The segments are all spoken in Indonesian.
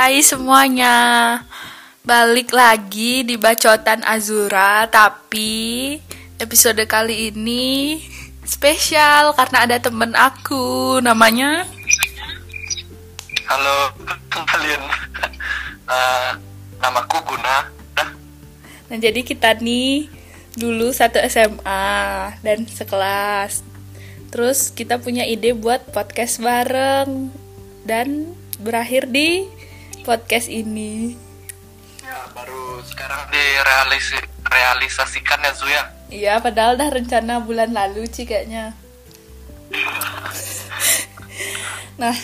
Hai semuanya. Balik lagi di Bacotan Azura Tapi episode kali ini spesial karena ada temen aku Namanya? Halo kalian uh, Namaku Guna. Nah jadi kita nih dulu satu SMA dan sekelas. Terus kita punya ide buat podcast bareng Dan berakhir di podcast ini. Ya baru sekarang direalis realisasikan ya Zuya Iya padahal dah rencana bulan lalu sih kayaknya. Nah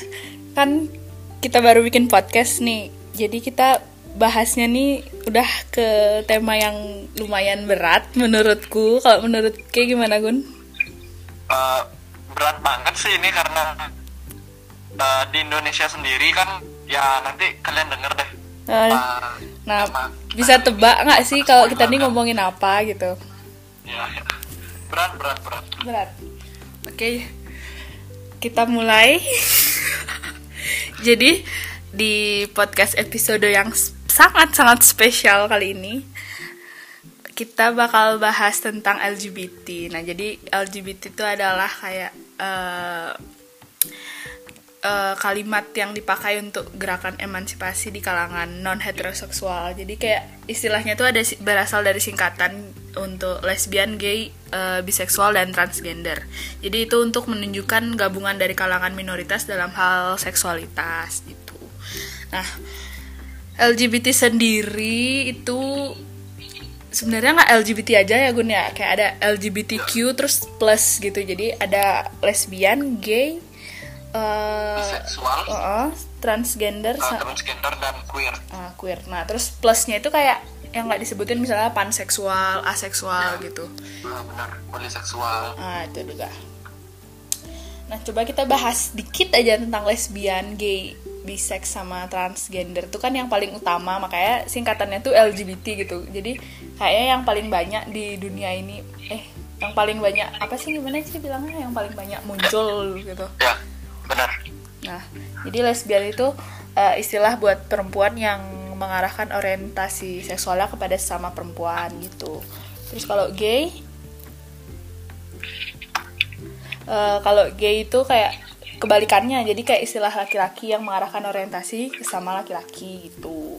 kan kita baru bikin podcast nih. Jadi kita bahasnya nih udah ke tema yang lumayan berat menurutku. Kalau menurut kayak gimana Gun? uh, Berat banget sih ini karena uh, Di Indonesia sendiri kan Ya nanti kalian denger deh Nah, uh, nah bisa tebak nggak sih kalau kita nih ngomongin apa gitu? ya, ya. Berat berat berat Berat. Oke, kita mulai. Jadi di podcast episode yang sangat-sangat spesial kali ini kita bakal bahas tentang LGBT. Nah, jadi LGBT itu adalah kayak eh, eh, kalimat yang dipakai untuk gerakan emansipasi di kalangan non heteroseksual. Jadi kayak istilahnya tuh ada berasal dari singkatan untuk lesbian, gay, eh, biseksual dan transgender. Jadi itu untuk menunjukkan gabungan dari kalangan minoritas dalam hal seksualitas gitu. Nah, LGBT sendiri itu sebenarnya nggak LGBT aja ya Gun ya kayak ada LGBTQ terus plus gitu jadi ada lesbian, gay, eh, Biseksual uh-uh, transgender, uh, Transgender dan queer uh, queer. Nah terus plusnya itu kayak yang nggak disebutin misalnya panseksual, aseksual gitu. uh, Benar Poliseksual Nah itu juga. Nah coba kita bahas dikit aja tentang lesbian, gay, bisex sama transgender itu kan yang paling utama makanya singkatannya tuh LGBT gitu. Jadi kayaknya yang paling banyak di dunia ini eh yang paling banyak apa sih gimana sih bilangnya yang paling banyak muncul gitu. Ya benar Nah, jadi lesbian itu eh, istilah buat perempuan yang mengarahkan orientasi seksualnya kepada sesama perempuan gitu. Terus kalau gay, eh, kalau gay itu kayak kebalikannya, jadi kayak istilah laki-laki yang mengarahkan orientasi ke sama laki-laki gitu.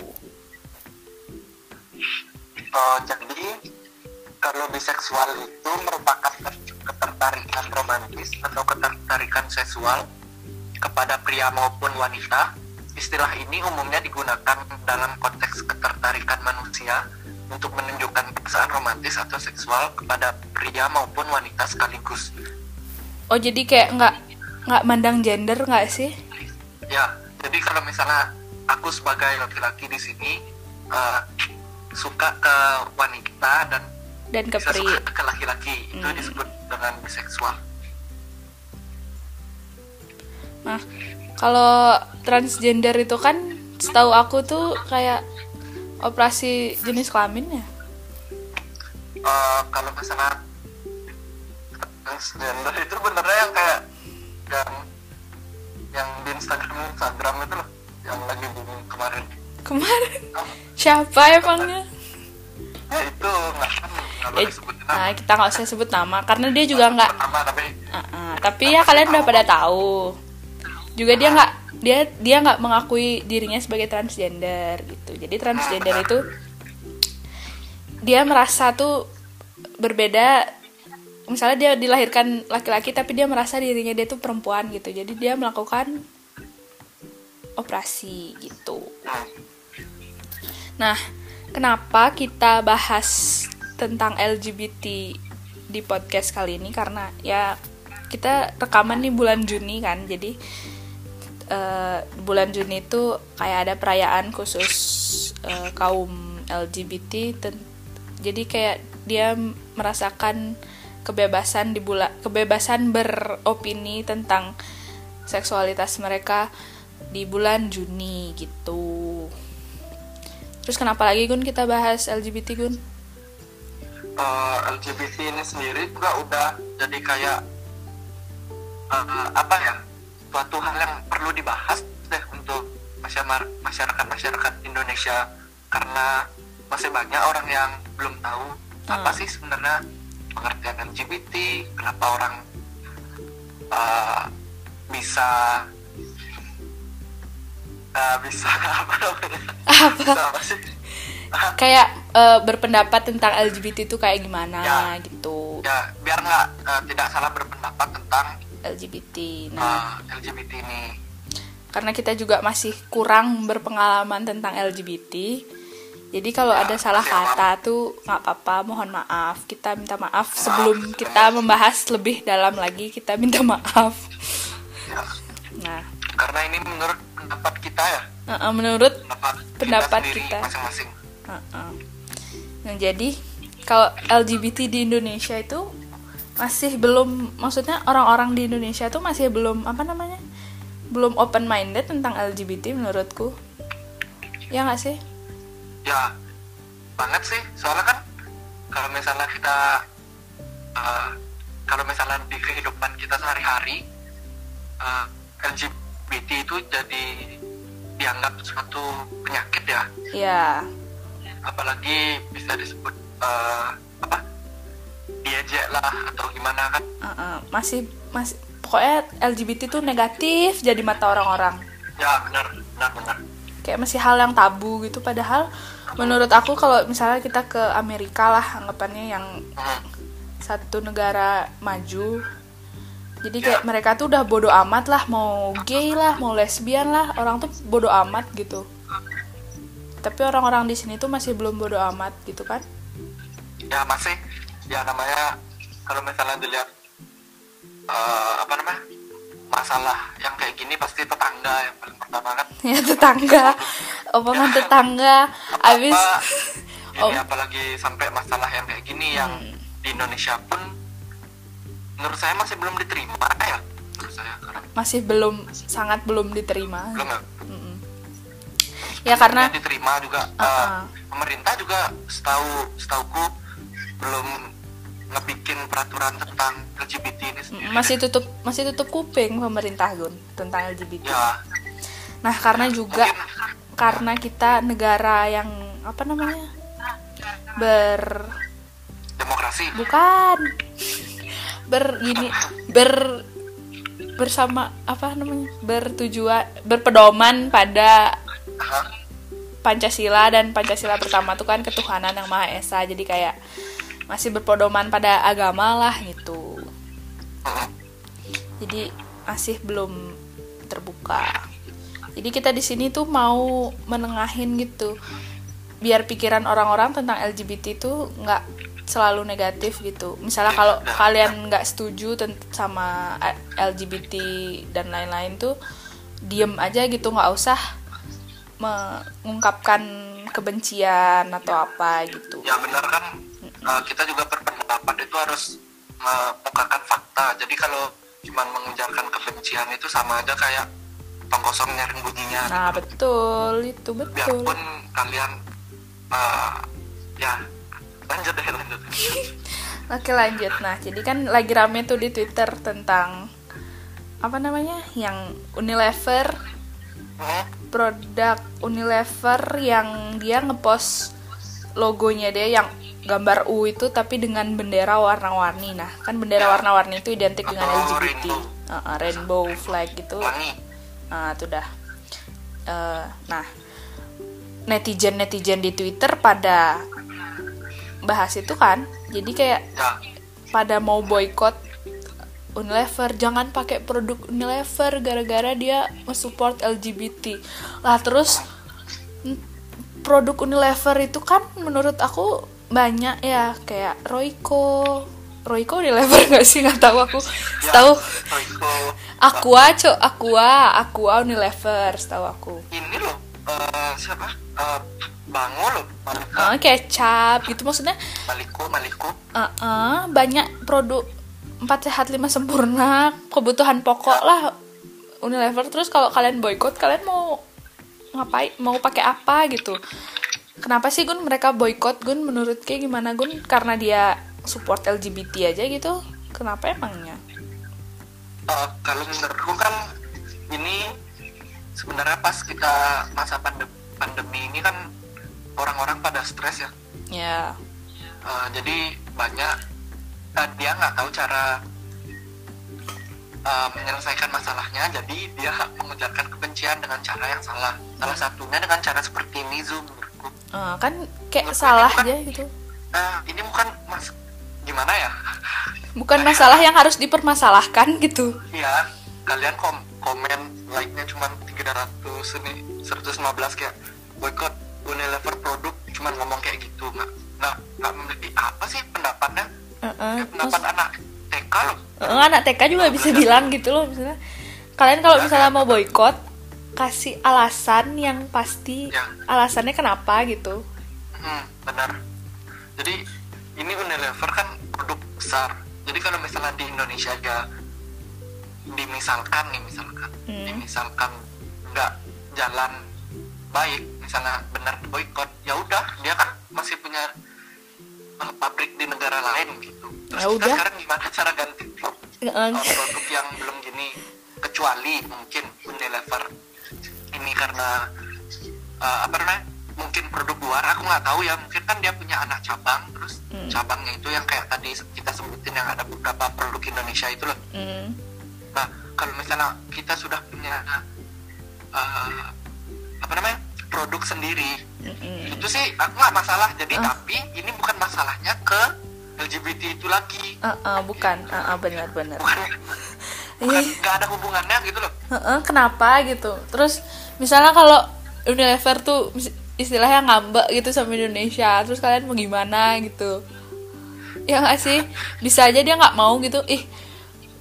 Oh, jadi kalau biseksual itu merupakan ketertarikan romantis atau ketertarikan seksual kepada pria maupun wanita. Istilah ini umumnya digunakan dalam konteks ketertarikan manusia untuk menunjukkan perasaan romantis atau seksual kepada pria maupun wanita sekaligus. Oh, jadi kayak nggak nggak mandang gender nggak sih? Ya, jadi kalau misalnya aku sebagai laki-laki di sini eh, suka ke wanita dan Dan ke bisa pri. suka ke laki-laki itu Hmm. disebut dengan biseksual. Nah, kalau transgender itu kan setahu aku tuh kayak operasi jenis kelamin ya. Eh, kalau misalnya transgender itu benernya yang kayak yang yang di Instagram Instagram itu loh yang lagi booming kemarin Kemarin siapa emangnya? ya itu nggak Eh, disebutin Nah, kita nggak usah sebut nama karena dia juga nggak. nama tapi Ah, ah. tapi ya kalian udah pada tahu. Juga dia nggak dia dia nggak mengakui dirinya sebagai transgender gitu. Jadi transgender itu dia merasa tuh berbeda. Misalnya dia dilahirkan laki-laki tapi dia merasa dirinya dia tuh perempuan gitu. Jadi dia melakukan operasi gitu. Nah, kenapa kita bahas tentang LGBT di podcast kali ini? Karena ya kita rekaman nih bulan Juni kan, jadi eh, bulan Juni itu kayak ada perayaan khusus eh, kaum LGBT. jadi kayak dia merasakan kebebasan di bulan kebebasan beropini tentang seksualitas mereka di bulan Juni gitu. Terus kenapa lagi Gun kita bahas LGBT Gun? eh, LGBT ini sendiri juga udah jadi kayak eh, apa ya suatu hal yang perlu dibahas deh untuk masyarakat masyarakat masyarakat Indonesia. Karena masih banyak orang yang belum tahu apa Hmm. sih sebenarnya pengertian LGBT kenapa orang uh, bisa uh, bisa apa namanya? Bisa apa sih? Kayak eh, berpendapat tentang LGBT itu kayak gimana Ya. gitu. Ya biar nggak uh, tidak salah berpendapat tentang LGBT nah. Uh, LGBT ini. Karena kita juga masih kurang berpengalaman tentang LGBT jadi kalau Ya, ada salah kata tuh nggak apa-apa mohon maaf. Kita minta maaf sebelum kita membahas lebih dalam lagi kita minta maaf. Ya. Nah. Karena ini menurut pendapat kita ya. Eh, eh, menurut pendapat, Pendapat kita. masing-masing. Heeh. Nah, jadi kalau LGBT di Indonesia itu masih belum maksudnya orang-orang di Indonesia itu masih belum apa namanya? belum open minded tentang LGBT menurutku. Ya nggak sih? ya banget sih soalnya kan kalau misalnya kita uh, kalau misalnya di kehidupan kita sehari-hari uh, LGBT itu jadi dianggap suatu penyakit ya Ya, apalagi bisa disebut uh, apa diejek lah atau gimana kan uh-uh. masih masih pokoknya LGBT itu negatif jadi mata orang-orang. ya benar benar benar Kayak masih hal yang tabu gitu padahal menurut aku kalau misalnya kita ke Amerika lah anggapannya yang Hmm, satu negara maju jadi kayak Ya. mereka tuh udah bodoh amat lah mau gay lah mau lesbian lah orang tuh bodoh amat gitu tapi orang-orang di sini tuh masih belum bodoh amat gitu kan ya masih ya namanya kalau misalnya dilihat uh, apa namanya masalah yang kayak gini pasti tetangga yang paling pertama kan ya tetangga omongan tetangga abis apa Oh. ini apalagi sampai masalah yang kayak gini yang Hmm. di Indonesia pun menurut saya masih belum diterima ya menurut saya karena masih belum sangat belum diterima belum ya Mm-mm. ya karena diterima juga Uh-uh. uh, pemerintah juga setahu setauku belum ngebikin peraturan tentang LGBT ini sendiri. Masih tutup masih tutup kuping pemerintah gun tentang LGBT ya. Nah karena juga mungkin karena kita negara yang apa namanya ber demokrasi. Bukan. Ber gini ber bersama apa namanya bertujuan berpedoman pada? Pancasila dan Pancasila pertama tuh kan ketuhanan yang maha esa. Jadi kayak masih berpedoman pada agama lah gitu. Jadi masih belum terbuka. Jadi kita di sini tuh mau menengahin gitu. Biar pikiran orang-orang tentang LGBT itu nggak selalu negatif gitu. Misalnya kalau kalian nggak setuju sama eh, LGBT dan lain-lain tuh diem aja gitu nggak usah mengungkapkan kebencian atau apa gitu. Ya benar kan uh, kita juga berpendapat itu harus mengemukakan fakta. Jadi kalau cuma mengejarkan kebencian itu sama aja kayak tong kosong nyaring bunyinya nah betul. Itu betul. Biarpun kalian uh, ya lanjut deh lanjut. Oke lanjut. Nah, jadi kan lagi rame tuh di Twitter tentang apa namanya? Yang Unilever, Hmm, produk Unilever yang dia ngepost logonya dia yang gambar U itu tapi dengan bendera warna-warni. Nah, kan bendera warna-warni itu identik dengan LGBT. rainbow. Uh, uh, rainbow flag gitu. Nah, itu dah. Eh, nah, netizen-netizen di Twitter pada bahas itu kan. Jadi kayak ya pada mau boykot Unilever jangan pakai produk Unilever gara-gara dia mensupport LGBT lah terus produk Unilever itu kan menurut aku banyak ya kayak Royco. Royco Unilever nggak sih? Nggak tahu aku. Ya tahu? Aqua cok. Aqua Aqua Unilever setahu aku. Ini loh uh, siapa? Uh, Bango loh Ah, kecap. Gitu maksudnya? Maliko Maliko Uh-uh, banyak produk empat sehat lima sempurna. Kebutuhan pokok lah. Unilever. Terus kalau kalian boykot kalian mau ngapain? Mau pakai apa gitu kenapa sih Gun mereka boykot Gun? Menurut kayak gimana Gun? Karena dia support LGBT aja gitu? Kenapa emangnya? Uh, kalau menurutku kan ini sebenarnya pas kita masa pandemi, pandemi ini kan orang-orang pada stres ya. Ya. Uh, jadi banyak uh, dia nggak tahu cara uh, menyelesaikan masalahnya. Jadi dia mengujarkan kebencian dengan cara yang salah. Salah satunya dengan cara seperti ini zoom Eh, kan kayak Menurutku salah bukan- aja gitu. Nah ini bukan mas gimana ya? Bukan masalah yang harus dipermasalahkan gitu. Ya kalian kom komen like-nya cuma 300 ini 115 kayak boykot Unilever produk cuma ngomong kayak gitu. Nggak nggak nggak memiliki apa sih pendapatnya? Heeh. Kayak pendapat anak TK loh. Eh, anak TK juga bisa bilang gitu loh misalnya. Kalian kalau misalnya mau boykot kasih alasan yang pasti Ya. alasannya kenapa gitu Hmm, benar. Jadi ini Unilever kan produk besar. Jadi kalau misalnya di Indonesia aja dimisalkan nih misalkan, Hmm. dimisalkan nggak jalan baik, misalnya benar boykot, ya udah dia kan masih punya uh, pabrik di negara lain gitu. Terus Ya kita udah. sekarang gimana cara ganti Eh, produk yang belum gini kecuali mungkin Unilever ini karena uh, apa namanya mungkin produk luar aku nggak tahu ya mungkin kan dia punya anak cabang terus Hmm. cabangnya itu yang kayak tadi kita sebutin yang ada beberapa produk Indonesia itu loh. Mm, nah kalau misalnya kita sudah punya uh, apa namanya produk sendiri mm-mm. itu sih aku nggak masalah. Jadi Ah. tapi ini bukan masalahnya ke LGBT itu lagi. Eh, eh, bukan. Eh, eh, benar-benar bukan. Iya. bukan nggak ada hubungannya gitu loh. Heeh, kenapa gitu? Terus misalnya kalau Unilever tuh istilahnya ngambek gitu sama Indonesia terus kalian mau gimana gitu. Ya nggak sih? Bisa aja dia nggak mau gitu. Ih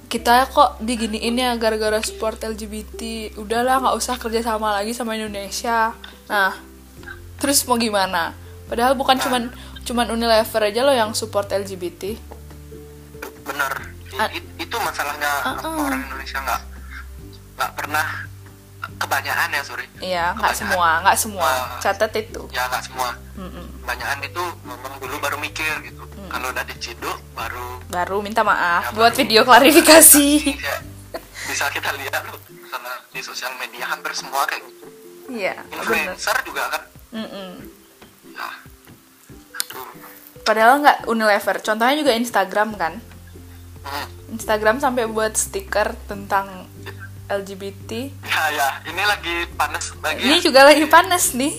kita kok diginiin ya gara-gara support LGBT udahlah nggak usah kerja sama lagi sama Indonesia. Nah terus mau gimana? Padahal bukan cuman cuman Unilever aja loh yang support LGBT bener A- it- itu masalahnya Uh-uh. orang Indonesia nggak nggak pernah kebanyakan ya sorry. Iya nggak semua nggak semua. Ah. catat itu. ya nggak semua. Mm-mm. kebanyakan itu ngomong dulu baru mikir gitu. Kalau udah diciduk baru baru minta maaf Ya, buat baru. video klarifikasi. Ya, bisa kita lihat loh karena di sosial media hampir semua kayak gitu. Iya bener influencer juga kan? Mm-mm. ya. Aduh. Padahal nggak Unilever. Contohnya juga Instagram kan? Hmm. Instagram sampai buat stiker tentang LGBT ya ya ini lagi panas lagi ini ya. juga lagi panas nih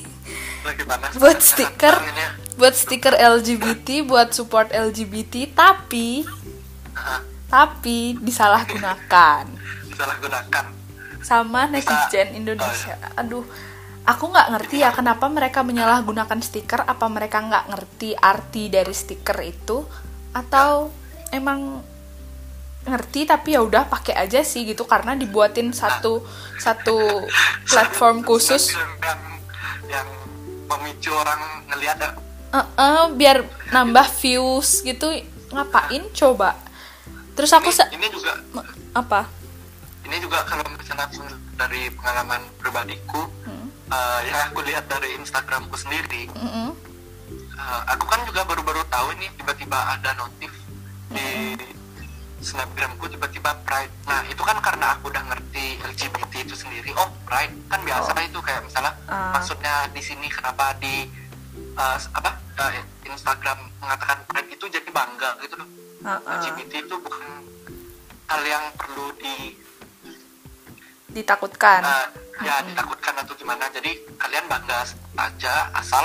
lagi panas buat stiker ya. buat stiker LGBT buat support LGBT tapi Nah, tapi disalahgunakan disalahgunakan sama netizen Bisa. Indonesia. Aduh, aku nggak ngerti ya kenapa mereka menyalahgunakan stiker. Apa mereka nggak ngerti arti dari stiker itu, atau emang ngerti tapi ya udah pakai aja sih gitu karena dibuatin satu satu platform khusus yang yang memicu orang ngelihat ya. Eh, eh, biar nambah views gitu ngapain coba terus aku ini, ini juga apa ini juga kalau misalnya dari pengalaman pribadiku Hmm. eh, yang aku lihat dari Instagramku sendiri Mm-mm. eh, aku kan juga baru-baru tahu ini tiba-tiba ada notif di snapgramku tiba-tiba pride. Nah itu kan karena aku udah ngerti LGBT itu sendiri. Oh pride. Kan biasa Oh. itu kayak misalnya Ah. maksudnya di sini kenapa di eh, apa eh, Instagram mengatakan pride itu jadi bangga gitu loh. Ah, ah. LGBT itu bukan hal yang perlu di ditakutkan. eh, ya ditakutkan atau gimana. Jadi kalian bangga aja asal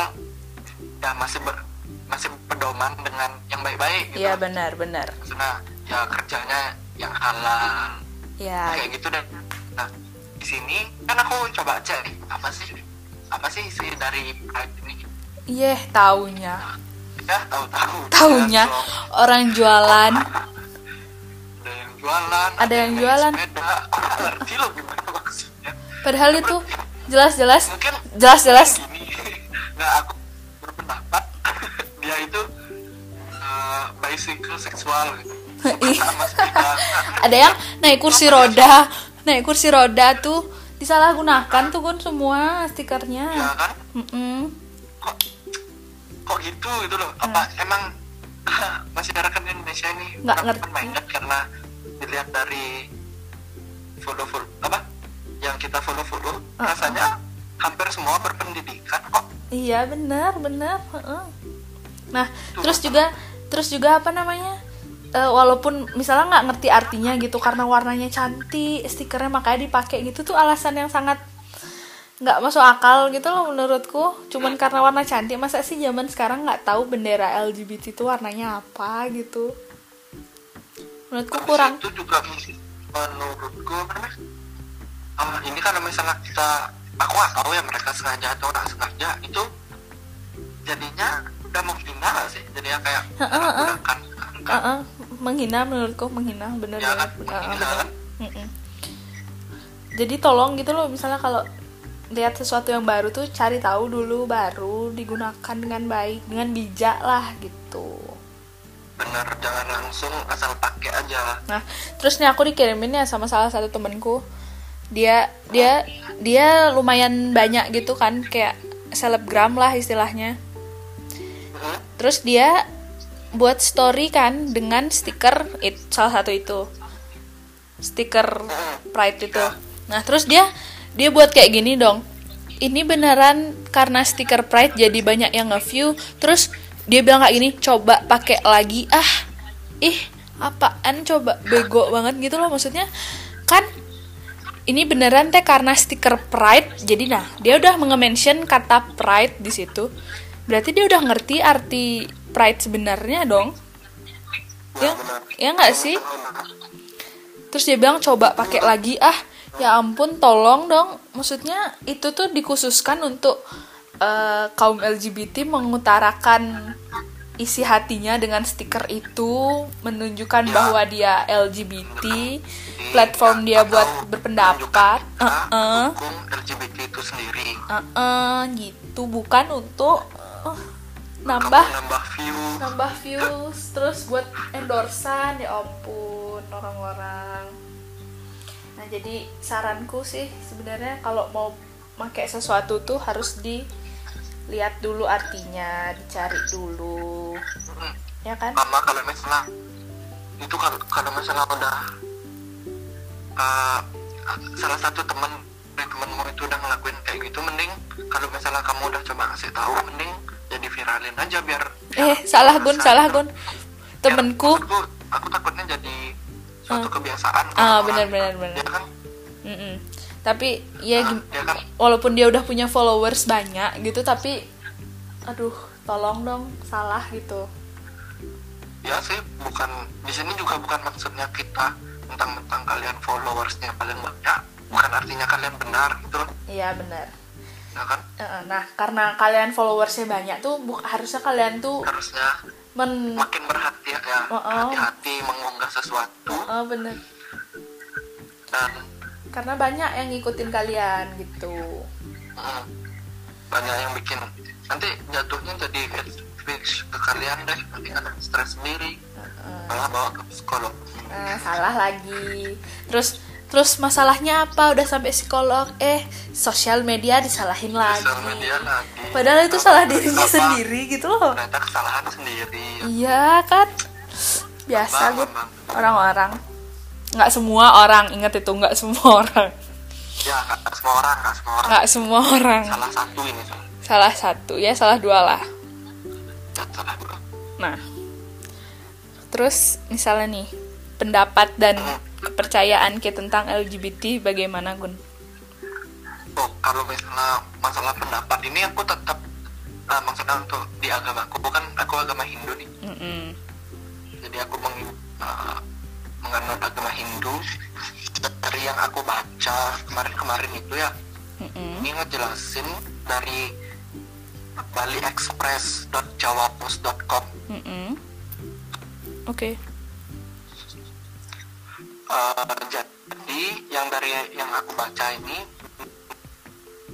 ya masih ber, masih pedoman dengan yang baik-baik gitu iya benar benar. Maksudnya ya kerjanya yang halal. Ya. Kayak gitu dan nah di sini kan aku coba cek nih, apa sih apa sih isi dari Pride ini? Yeh, taunya. ya tahu-tahu Taunya. Ya, orang jualan. ada yang jualan Ada yang jualan. ngerti loh gimana maksudnya. Padahal itu jelas-jelas jelas-jelas nggak aku berpendapat dia itu uh, bicycle seksual gitu ada yang naik kursi roda, naik kursi roda tuh disalahgunakan tuh kan semua stikernya. ya kan Mm-mm. kok kok gitu gitu loh apa emang masyarakat Indonesia ini. Nggak ngerti. open-minded karena dilihat dari follow follow apa yang kita follow-follow rasanya hampir semua berpendidikan kok Iya benar benar. heeh. Nah terus juga terus juga apa namanya? Eh, walaupun misalnya nggak ngerti artinya gitu karena warnanya cantik, stikernya makanya dipakai gitu tuh alasan yang sangat nggak masuk akal gitu loh menurutku. Cuman karena warna cantik masa sih zaman sekarang nggak tahu bendera LGBT itu warnanya apa gitu. Menurutku kurang. itu juga menurutku ah, ini kan misalnya kita aku nggak tahu ya mereka sengaja atau nggak sengaja itu jadinya udah menghina sih jadinya kayak Heeh, heeh. menggunakan kan Heeh, menghina menurutku menghina bener ya kan. Heeh, menghina bener. kan. Jadi tolong gitu loh misalnya kalau lihat sesuatu yang baru tuh cari tahu dulu baru digunakan dengan baik dengan bijak lah gitu. bener jangan langsung asal pakai aja Nah terus nih aku dikirimin ya sama salah satu temenku dia dia dia lumayan banyak gitu kan kayak selebgram lah istilahnya. Terus dia buat story kan dengan stiker it, salah satu itu stiker pride itu. Nah terus dia dia buat kayak gini dong. Ini beneran karena stiker pride jadi banyak yang nge-view. Terus dia bilang kayak gini, coba pakai lagi ah. Ih apaan coba bego banget gitu loh maksudnya kan ini beneran teh karena stiker pride jadi nah dia udah mengemention kata pride di situ berarti dia udah ngerti arti pride sebenarnya dong. Ya ya nggak sih? Terus dia bilang coba pakai lagi. Ah ya ampun tolong dong. Maksudnya itu tuh dikhususkan untuk eh, kaum LGBT mengutarakan isi hatinya dengan stiker itu menunjukkan Ya. bahwa dia LGBT platform dia buat berpendapat. Heeh. dukung LGBT itu sendiri. Heeh, gitu. Bukan untuk kamu nambah. Nambah view. Nambah views terus buat endorsan ya ampun orang-orang. Nah jadi saranku sih sebenarnya kalau mau pakai sesuatu tuh harus dilihat dulu artinya dicari dulu. Hmm. ya kan? Sama kalau misalnya itu kalau kalau misalnya udah uh, salah satu teman dari temenmu itu udah ngelakuin kayak gitu mending kalau misalnya kamu udah coba kasih tahu mending jadi viralin aja biar eh salah gun salah gun temenku aku aku takutnya jadi suatu kebiasaan ah benar benar benar. dia kan tapi ya dia kan walaupun dia udah punya followers banyak gitu tapi aduh tolong dong salah gitu. Ya sih bukan di sini juga bukan maksudnya kita mentang-mentang kalian followersnya paling banyak bukan artinya kalian benar gitu. Iya benar ya kan? Nah karena kalian followersnya banyak tuh bu- harusnya kalian tuh harusnya men makin berhati ya Oh, oh. hati-hati mengunggah sesuatu. Oh bener. Dan karena banyak yang ngikutin kalian gitu. Banyak yang bikin. Nanti jatuhnya jadi speech ke kalian deh nanti kalian stres sendiri. Heeh. malah bawa ke psikolog. Nah, salah lagi. Terus terus masalahnya apa? Udah sampai psikolog. Eh sosial media disalahin lagi. sosial media lagi. Padahal itu Apa- salah dirinya apa- sendiri gitu loh. Ternyata kesalahan sendiri. Iya kan? Biasa gue bang. orang-orang. Nggak semua orang. Ingat itu nggak semua orang. Ya nggak semua orang nggak semua orang. Nggak semua orang. Salah satu ini salah salah satu. Ya salah dua lah. Salah dua. Nah. Terus misalnya nih pendapat dan kepercayaan kita tentang LGBT bagaimana Gun? oh kalau misalnya masalah pendapat ini aku tetap uh, maksudnya untuk di agamaku bukan aku agama Hindu nih Mm-mm. jadi aku meng, uh, menganut agama Hindu dari yang aku baca kemarin-kemarin itu ya Mm-mm. ini ngejelasin dari baliexpress.jawapos.com Mm-mm. Oke. Uh, jadi yang dari yang aku baca ini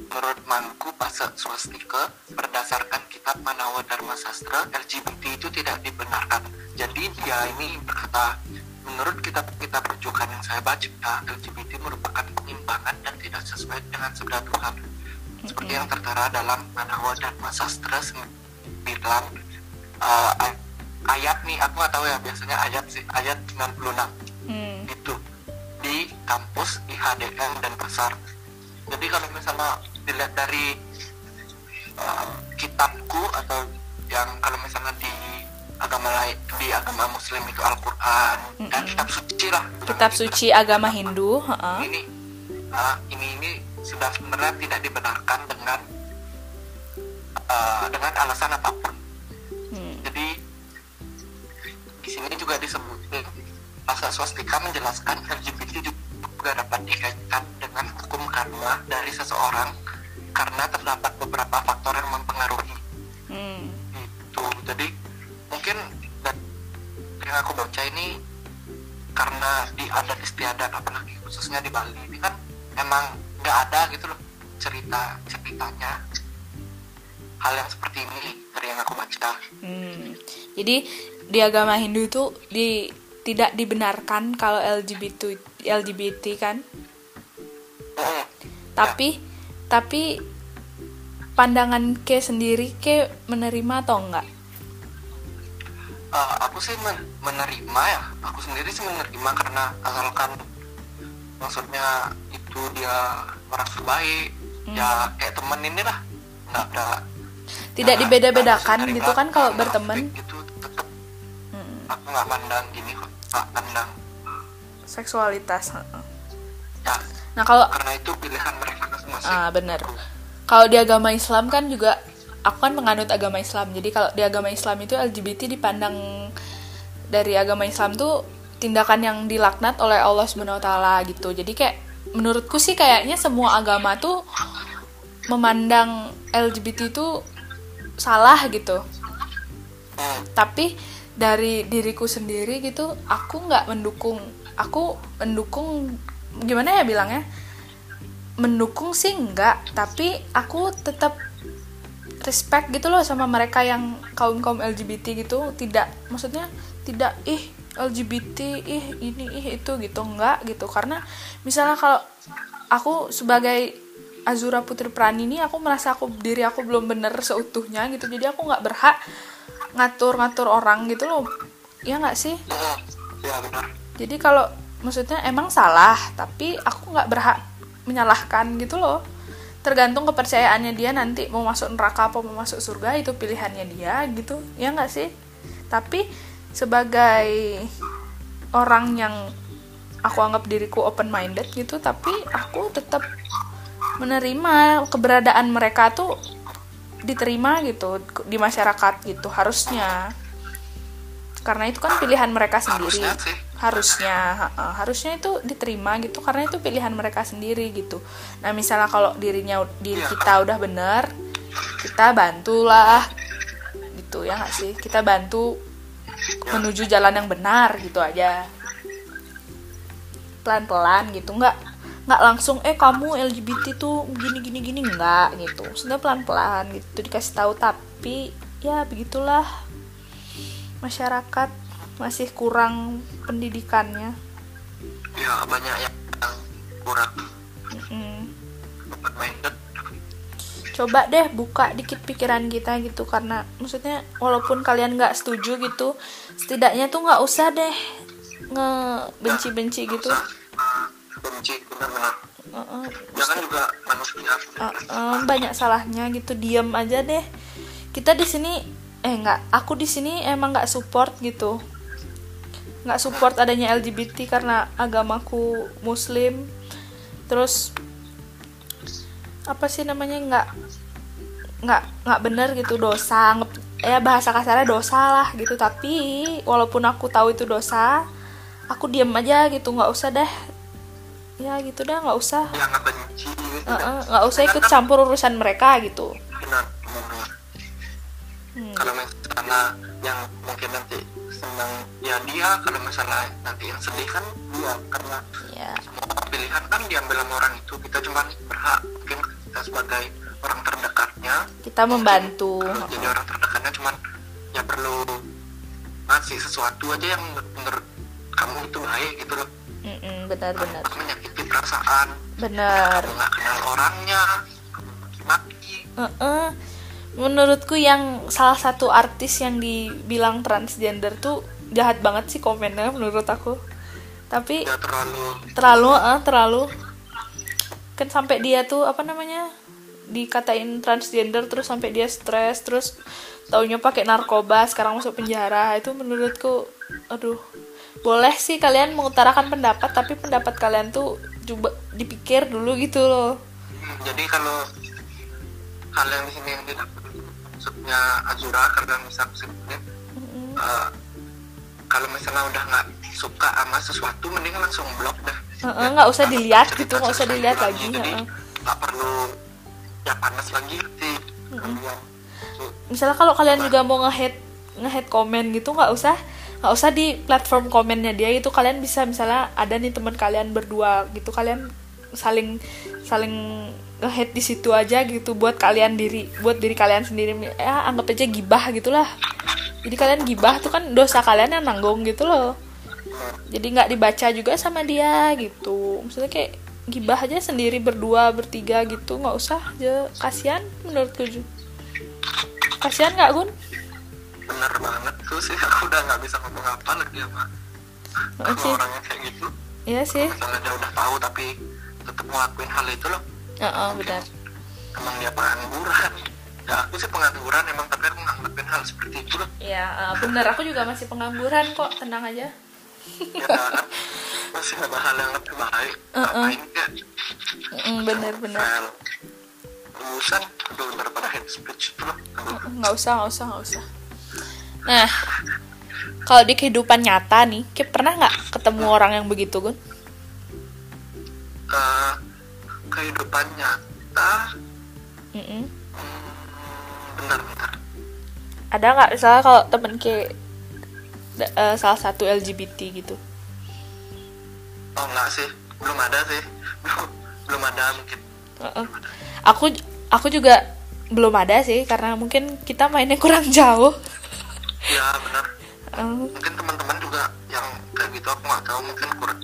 menurut Mangku Pasa Swastika berdasarkan kitab Manawa Dharma Sastra LGBT itu tidak dibenarkan. Jadi dia ini berkata menurut kitab-kitab rujukan yang saya baca LGBT merupakan penyimpangan dan tidak sesuai dengan sabda Tuhan. Seperti yang tertera dalam Manawa Dharma Sastra 9 uh, ay- ayat nih aku nggak tahu ya biasanya ayat sih ayat 96 Hmm. itu di kampus IHDM dan pasar jadi kalau misalnya dilihat dari uh, kitabku atau yang kalau misalnya di agama lain di agama muslim itu Al-Quran dan kitab suci lah kitab suci agama Hindu uh-uh. ini uh, ini ini sudah sebenarnya tidak dibenarkan dengan uh, dengan alasan apa pun Hmm. jadi di sini juga disebutin pasal swastika menjelaskan LGBT juga dapat dikaitkan dengan hukum karma dari seseorang karena terdapat beberapa faktor yang mempengaruhi Hmm. itu jadi mungkin yang aku baca ini karena di adat istiadat apalagi khususnya di Bali ini kan emang nggak ada gitu loh cerita ceritanya hal yang seperti ini dari yang aku baca Hmm. Jadi di agama Hindu itu di tidak dibenarkan kalau LGBT LGBT kan. Tapi tapi pandangan ke sendiri ke menerima atau enggak? eh, aku sih men- menerima ya aku sendiri sih menerima karena asalkan maksudnya itu dia merasa baik ya kayak temen ini lah nggak ada Tidak nggak- dibeda-bedakan gitu kan kalau berteman. gitu tetep Hmm. aku nggak mandang gini mandang Seksualitas. heeh. ya Nah kalau karena itu pilihan mereka masing-masing ah benar. Kalau di agama Islam kan juga aku kan menganut agama Islam. Jadi kalau di agama Islam itu LGBT dipandang dari agama Islam tuh tindakan yang dilaknat oleh Allah Subhanahu wa taala gitu. Jadi kayak menurutku sih kayaknya semua agama tuh memandang LGBT itu salah gitu. Hmm, Tapi dari diriku sendiri gitu, aku nggak mendukung. Aku mendukung gimana ya bilangnya? mendukung sih enggak tapi aku tetap respect gitu loh sama mereka yang kaum kaum LGBT gitu tidak maksudnya tidak ih LGBT ih ini ih itu gitu enggak gitu karena misalnya kalau aku sebagai Azura Putri Prani ini aku merasa aku diri aku belum bener seutuhnya gitu jadi aku nggak berhak ngatur-ngatur orang gitu loh. Ya nggak sih? Hmm, ya benar. Jadi kalau maksudnya emang salah tapi aku nggak berhak menyalahkan gitu loh. Tergantung kepercayaannya dia nanti mau masuk neraka apa mau masuk surga itu pilihannya dia gitu. Ya nggak sih? Tapi sebagai orang yang aku anggap diriku open minded gitu tapi aku tetap menerima keberadaan mereka tuh diterima gitu di masyarakat gitu harusnya. Karena itu kan pilihan mereka sendiri. harusnya sih. Harusnya. Harusnya itu diterima gitu karena itu pilihan mereka sendiri gitu. Nah misalnya kalau dirinya diri Iya. kita udah bener kita bantulah. Gitu ya nggak sih? Kita bantu menuju jalan yang benar gitu aja. Pelan pelan gitu nggak nggak langsung eh kamu LGBT tuh gini gini gini. Nggak gitu. Sudah pelan pelan gitu dikasih tahu. Tapi ya begitulah. Masyarakat masih kurang pendidikannya. Ya banyak yang kurang. Open minded coba deh buka dikit pikiran kita gitu karena maksudnya walaupun kalian nggak setuju gitu setidaknya tuh nggak usah deh ngebenci-benci gitu benci benar-benar ya kan juga manusia. Uh-uh, banyak salahnya gitu diam aja deh. Kita di sini eh nggak aku di sini emang nggak support gitu. Nggak support adanya LGBT karena agamaku muslim. Terus apa sih namanya nggak nggak nggak bener gitu dosa. Nge- ya bahasa kasarnya dosa lah gitu. Tapi walaupun aku tahu itu dosa aku diam aja gitu nggak usah deh ya gitu dah nggak usah. Ya nggak gitu Uh-uh, nggak usah ikut campur urusan mereka gitu. Benar benar. Hmm. kalau misalnya yang mungkin nanti senang ya dia. Kalau misalnya nanti yang sedih kan dia. Karena ya semua pilihan kan diambil sama orang itu. Kita cuma berhak mungkin kita sebagai orang terdekatnya. Kita membantu. Kalau jadi orang terdekatnya cuman ya perlu ngasih sesuatu aja yang menurut kamu itu baik gitu loh. Benar-benar Tanpa menyakiti perasaan benar. Kamu nggak kenal orangnya. Kamu maki-maki. Uh-uh. menurutku yang salah satu artis yang dibilang transgender tuh jahat banget sih komennya menurut aku. Tapi ya terlalu. terlalu eh, terlalu. Kan sampai dia tuh apa namanya dikatain transgender terus sampai dia stres terus taunya pakai narkoba sekarang masuk penjara. Itu menurutku aduh boleh sih kalian mengutarakan pendapat tapi pendapat kalian tuh coba dipikir dulu gitu loh. Hmm, jadi kalau kalian di sini yang tidak maksudnya Azura kalian bisa kesimpulan eh, kalau misalnya udah nggak suka sama sesuatu mending langsung blok dah. Nggak usah Nggak dilihat perlu gitu nggak usah dilihat lagi jadi heeh. nggak perlu ya panas lagi sih. Kalian Tuh, misalnya kalau kalian juga mau nge-head nge-head komen gitu nggak usah nggak usah di platform komennya dia itu kalian bisa misalnya ada nih teman kalian berdua gitu. Kalian saling saling nge-head di situ aja gitu buat kalian diri buat diri kalian sendiri. Ya anggap aja gibah gitulah. Jadi kalian gibah tuh kan dosa kalian yang nanggung gitu loh. Jadi nggak dibaca juga sama dia gitu. Maksudnya kayak gibah aja sendiri berdua bertiga gitu. Nggak usah aja. Kasihan menurutku kasihan nggak Gun bener banget tuh sih. Aku udah nggak bisa ngomong apa lagi sama Oke. sama orang yang kayak gitu. Iya sih. Misalnya dia udah tahu tapi tetap ngelakuin hal itu loh. Heeh, benar. emang dia pengangguran. Ya aku sih pengangguran emang tapi aku ngelakuin hal seperti itu loh. Iya, eh, bener. Aku juga masih pengangguran kok. Tenang aja. ya kan? Masih ada hal yang lebih baik. Ngapain kayak Mm, bener, bener. file lulusan aduh daripada head speech itu loh. Nggak usah, nggak usah, nggak usah. Nah, kalau di kehidupan nyata nih, Kip pernah nggak ketemu orang yang begitu, Gun? Eh, kehidupan nyata Mm-mm. hmm, bentar bentar Ada nggak misalnya kalau temen ke eh, salah satu LGBT gitu? oh enggak sih belum ada sih belum belum ada mungkin Heeh. Aku aku juga belum ada sih karena mungkin kita mainnya kurang jauh. Ya benar. Eh, mungkin teman-teman juga yang kayak gitu aku nggak tahu mungkin kurang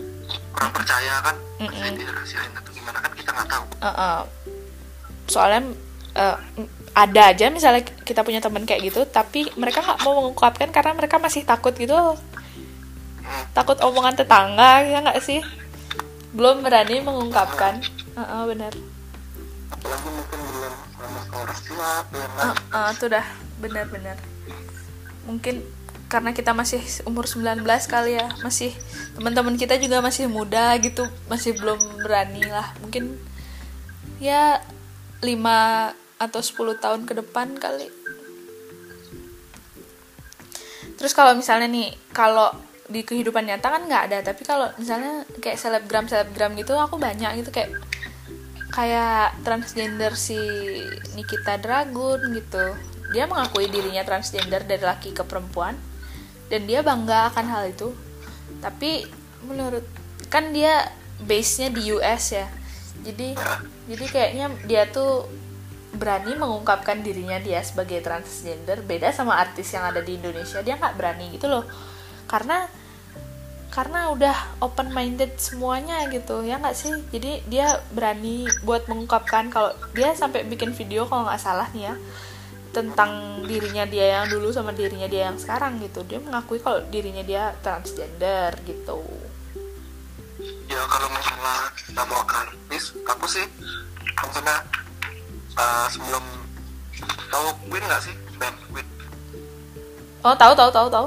kurang percaya kan Mm-mm. saya dirahasiain atau gimana kan kita nggak tahu. Uh-uh. soalnya uh, ada aja misalnya kita punya teman kayak gitu tapi mereka nggak mau mengungkapkan karena mereka masih takut gitu loh. Hmm, takut omongan tetangga ya nggak sih? Belum berani mengungkapkan. Uh benar. Apalagi mungkin belum sama tua belum uh, uh, tuh dah benar-benar mungkin karena kita masih umur 19 kali ya masih teman-teman kita juga masih muda gitu masih belum berani lah. Mungkin ya 5 atau 10 tahun ke depan kali. Terus kalau misalnya nih kalau di kehidupan nyata kan nggak ada tapi kalau misalnya kayak selebgram selebgram gitu aku banyak gitu kayak kayak transgender si Nikita Dragun gitu dia mengakui dirinya transgender dari laki ke perempuan dan dia bangga akan hal itu. Tapi menurut kan dia base nya di US ya. Jadi jadi kayaknya dia tuh berani mengungkapkan dirinya dia sebagai transgender beda sama artis yang ada di Indonesia. Dia nggak berani gitu loh. Karena karena udah open minded semuanya gitu ya nggak sih? Jadi dia berani buat mengungkapkan kalau dia sampai bikin video kalau nggak salah nih ya tentang dirinya dia yang dulu sama dirinya dia yang sekarang gitu. Dia mengakui kalau dirinya dia transgender gitu. Ya kalau misalnya kita mau aku sih maksudnya uh, sebelum tahu Queen nggak sih? Band Queen. Oh tahu tahu tahu tahu.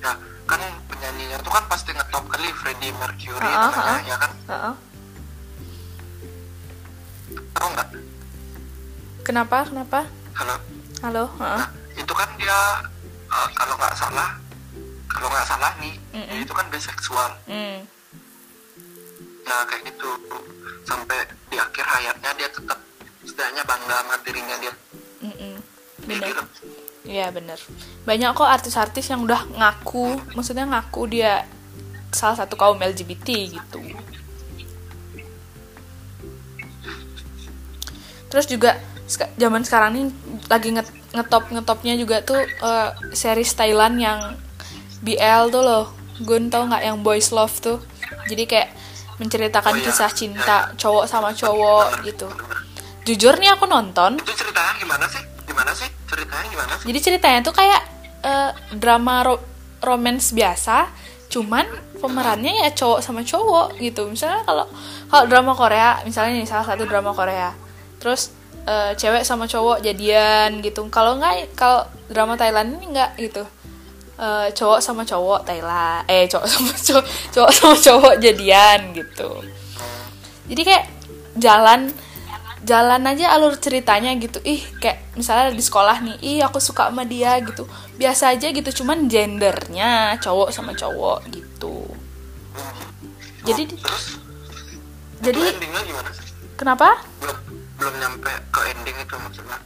Ya kan penyanyinya tuh kan pasti ngetop kali Freddie Mercury Ah, ah, namanya ah. ya kan? Heeh. tahu nggak? Kenapa kenapa? Kalau halo nah itu kan dia uh, kalau nggak salah kalau nggak salah nih Mm-mm. dia itu kan biseksual Hmm. nah kayak gitu sampai di akhir hayatnya dia tetap setidaknya bangga sama dirinya dia Mm-mm. Dia bener gitu. Iya bener Banyak kok artis-artis yang udah ngaku Maksudnya ngaku dia salah satu kaum LGBT gitu Terus juga zaman sekarang nih lagi nge- ngetop ngetopnya juga tuh eh, series Thailand yang BL tuh loh. Gun tau nggak yang Boys Love tuh? Jadi kayak menceritakan Oh, iya. kisah cinta cowok sama cowok gitu. Jujur nih aku nonton. Itu ceritanya gimana sih? Gimana sih? Ceritanya gimana sih? Jadi ceritanya tuh kayak eh, drama ro- romance biasa, cuman pemerannya ya cowok sama cowok gitu. Misalnya kalau kalau drama Korea misalnya nih salah satu drama Korea. Terus eh, cewek sama cowok jadian gitu. Kalau nggak kalau drama Thailand ini nggak gitu. Eh, cowok sama cowok Thailand eh cowok sama cowok cowok sama cowok jadian gitu. Jadi kayak jalan jalan aja alur ceritanya gitu. Ih kayak misalnya di sekolah nih ih aku suka sama dia gitu. Biasa aja gitu cuman gendernya cowok sama cowok gitu. Jadi terus jadi kenapa? Belum belum nyampe ke ending itu maksudnya.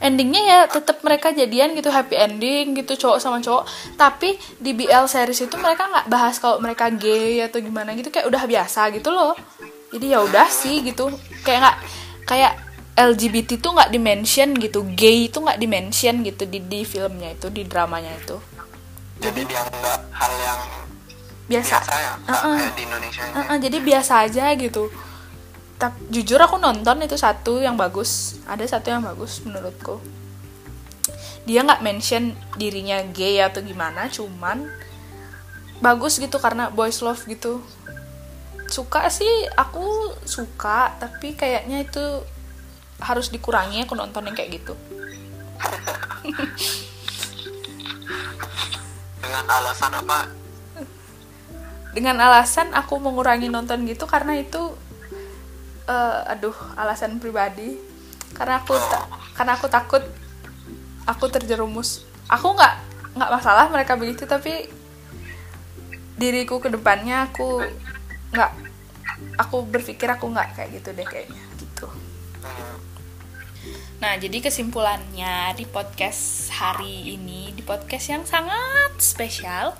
Endingnya ya tetap mereka jadian gitu happy ending gitu cowok sama cowok. Tapi di BL series itu mereka nggak bahas kalau mereka gay atau gimana gitu kayak udah biasa gitu loh. Jadi ya udah sih gitu. Kayak nggak kayak LGBT tuh nggak dimention gitu gay itu nggak dimention gitu di di filmnya itu di dramanya itu. Jadi dianggap hal yang biasa. biasa ya Uh-uh. kayak di Indonesia ini. Uh-uh, jadi biasa aja gitu tapi jujur aku nonton itu satu yang bagus. Ada satu yang bagus menurutku. Dia nggak mention dirinya gay atau gimana cuman bagus gitu karena boys love gitu. Suka sih aku suka tapi kayaknya itu harus dikurangi aku nonton yang kayak gitu. Dengan alasan apa? Dengan alasan aku mengurangi nonton gitu karena itu eh, aduh alasan pribadi karena aku karena aku takut aku terjerumus aku nggak nggak masalah mereka begitu tapi diriku ke depannya aku nggak aku berpikir aku nggak kayak gitu deh kayaknya gitu Nah, jadi kesimpulannya di podcast hari ini, di podcast yang sangat spesial.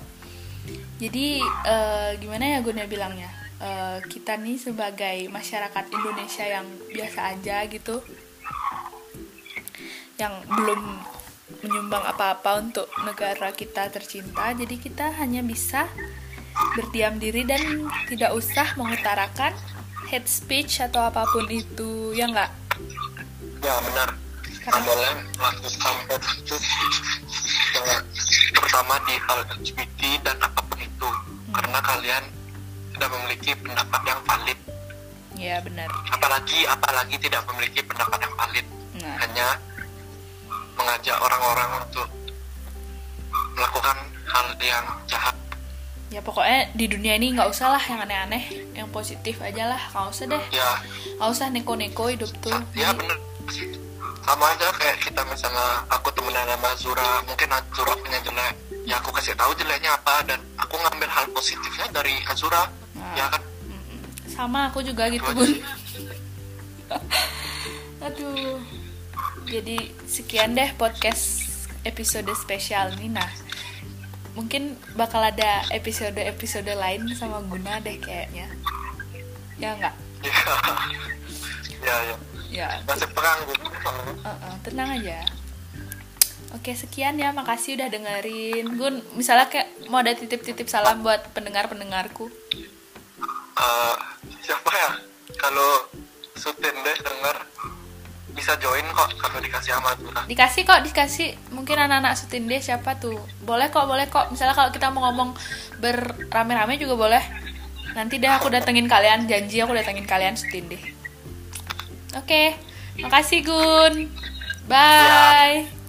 Jadi, eh, gimana ya Guna bilangnya? Eh, kita nih sebagai masyarakat Indonesia yang biasa aja gitu, yang belum menyumbang apa-apa untuk negara kita tercinta, jadi kita hanya bisa berdiam diri dan tidak usah mengutarakan hate speech atau apa pun itu, ya nggak? ya benar. Karena- nggak boleh melakukan terutama di hal LGBT dan apa pun itu. Hmm. karena kalian tidak memiliki pendapat yang valid. Ya benar. apalagi apalagi tidak memiliki pendapat yang valid. Nah, hanya mengajak orang-orang untuk melakukan hal yang jahat. Ya pokoknya di dunia ini nggak usah lah yang aneh-aneh, yang positif aja lah, nggak usah deh, ya. Nggak usah neko-neko hidup tuh. ya bener sih. sama aja kayak kita misalnya aku temenan sama Zura mungkin Azura punya jelek. Ya aku kasih tahu jeleknya apa dan aku ngambil hal positifnya dari Azura. Ya kan. Sama aku juga gitu bun. Aduh. Jadi sekian deh podcast episode spesial ini. Nah, mungkin bakal ada episode-episode lain sama Guna deh kayaknya. Ya nggak? ya ya ya Ya, masih penganggur Uh-uh, tenang aja. Oke, sekian ya. Makasih udah dengerin. Gun, misalnya kayak mau ada titip-titip salam buat pendengar-pendengarku. Eh, siapa ya kalau Sutin deh denger bisa join kok kalau dikasih sama Azura Dikasih kok, dikasih. Mungkin anak-anak Sutinde siapa tuh? Boleh kok, boleh kok. Misalnya kalau kita mau ngomong berame-rame juga boleh. Nanti deh aku datengin kalian, janji aku datengin kalian Sutinde. Oke, makasih Gun. Bye.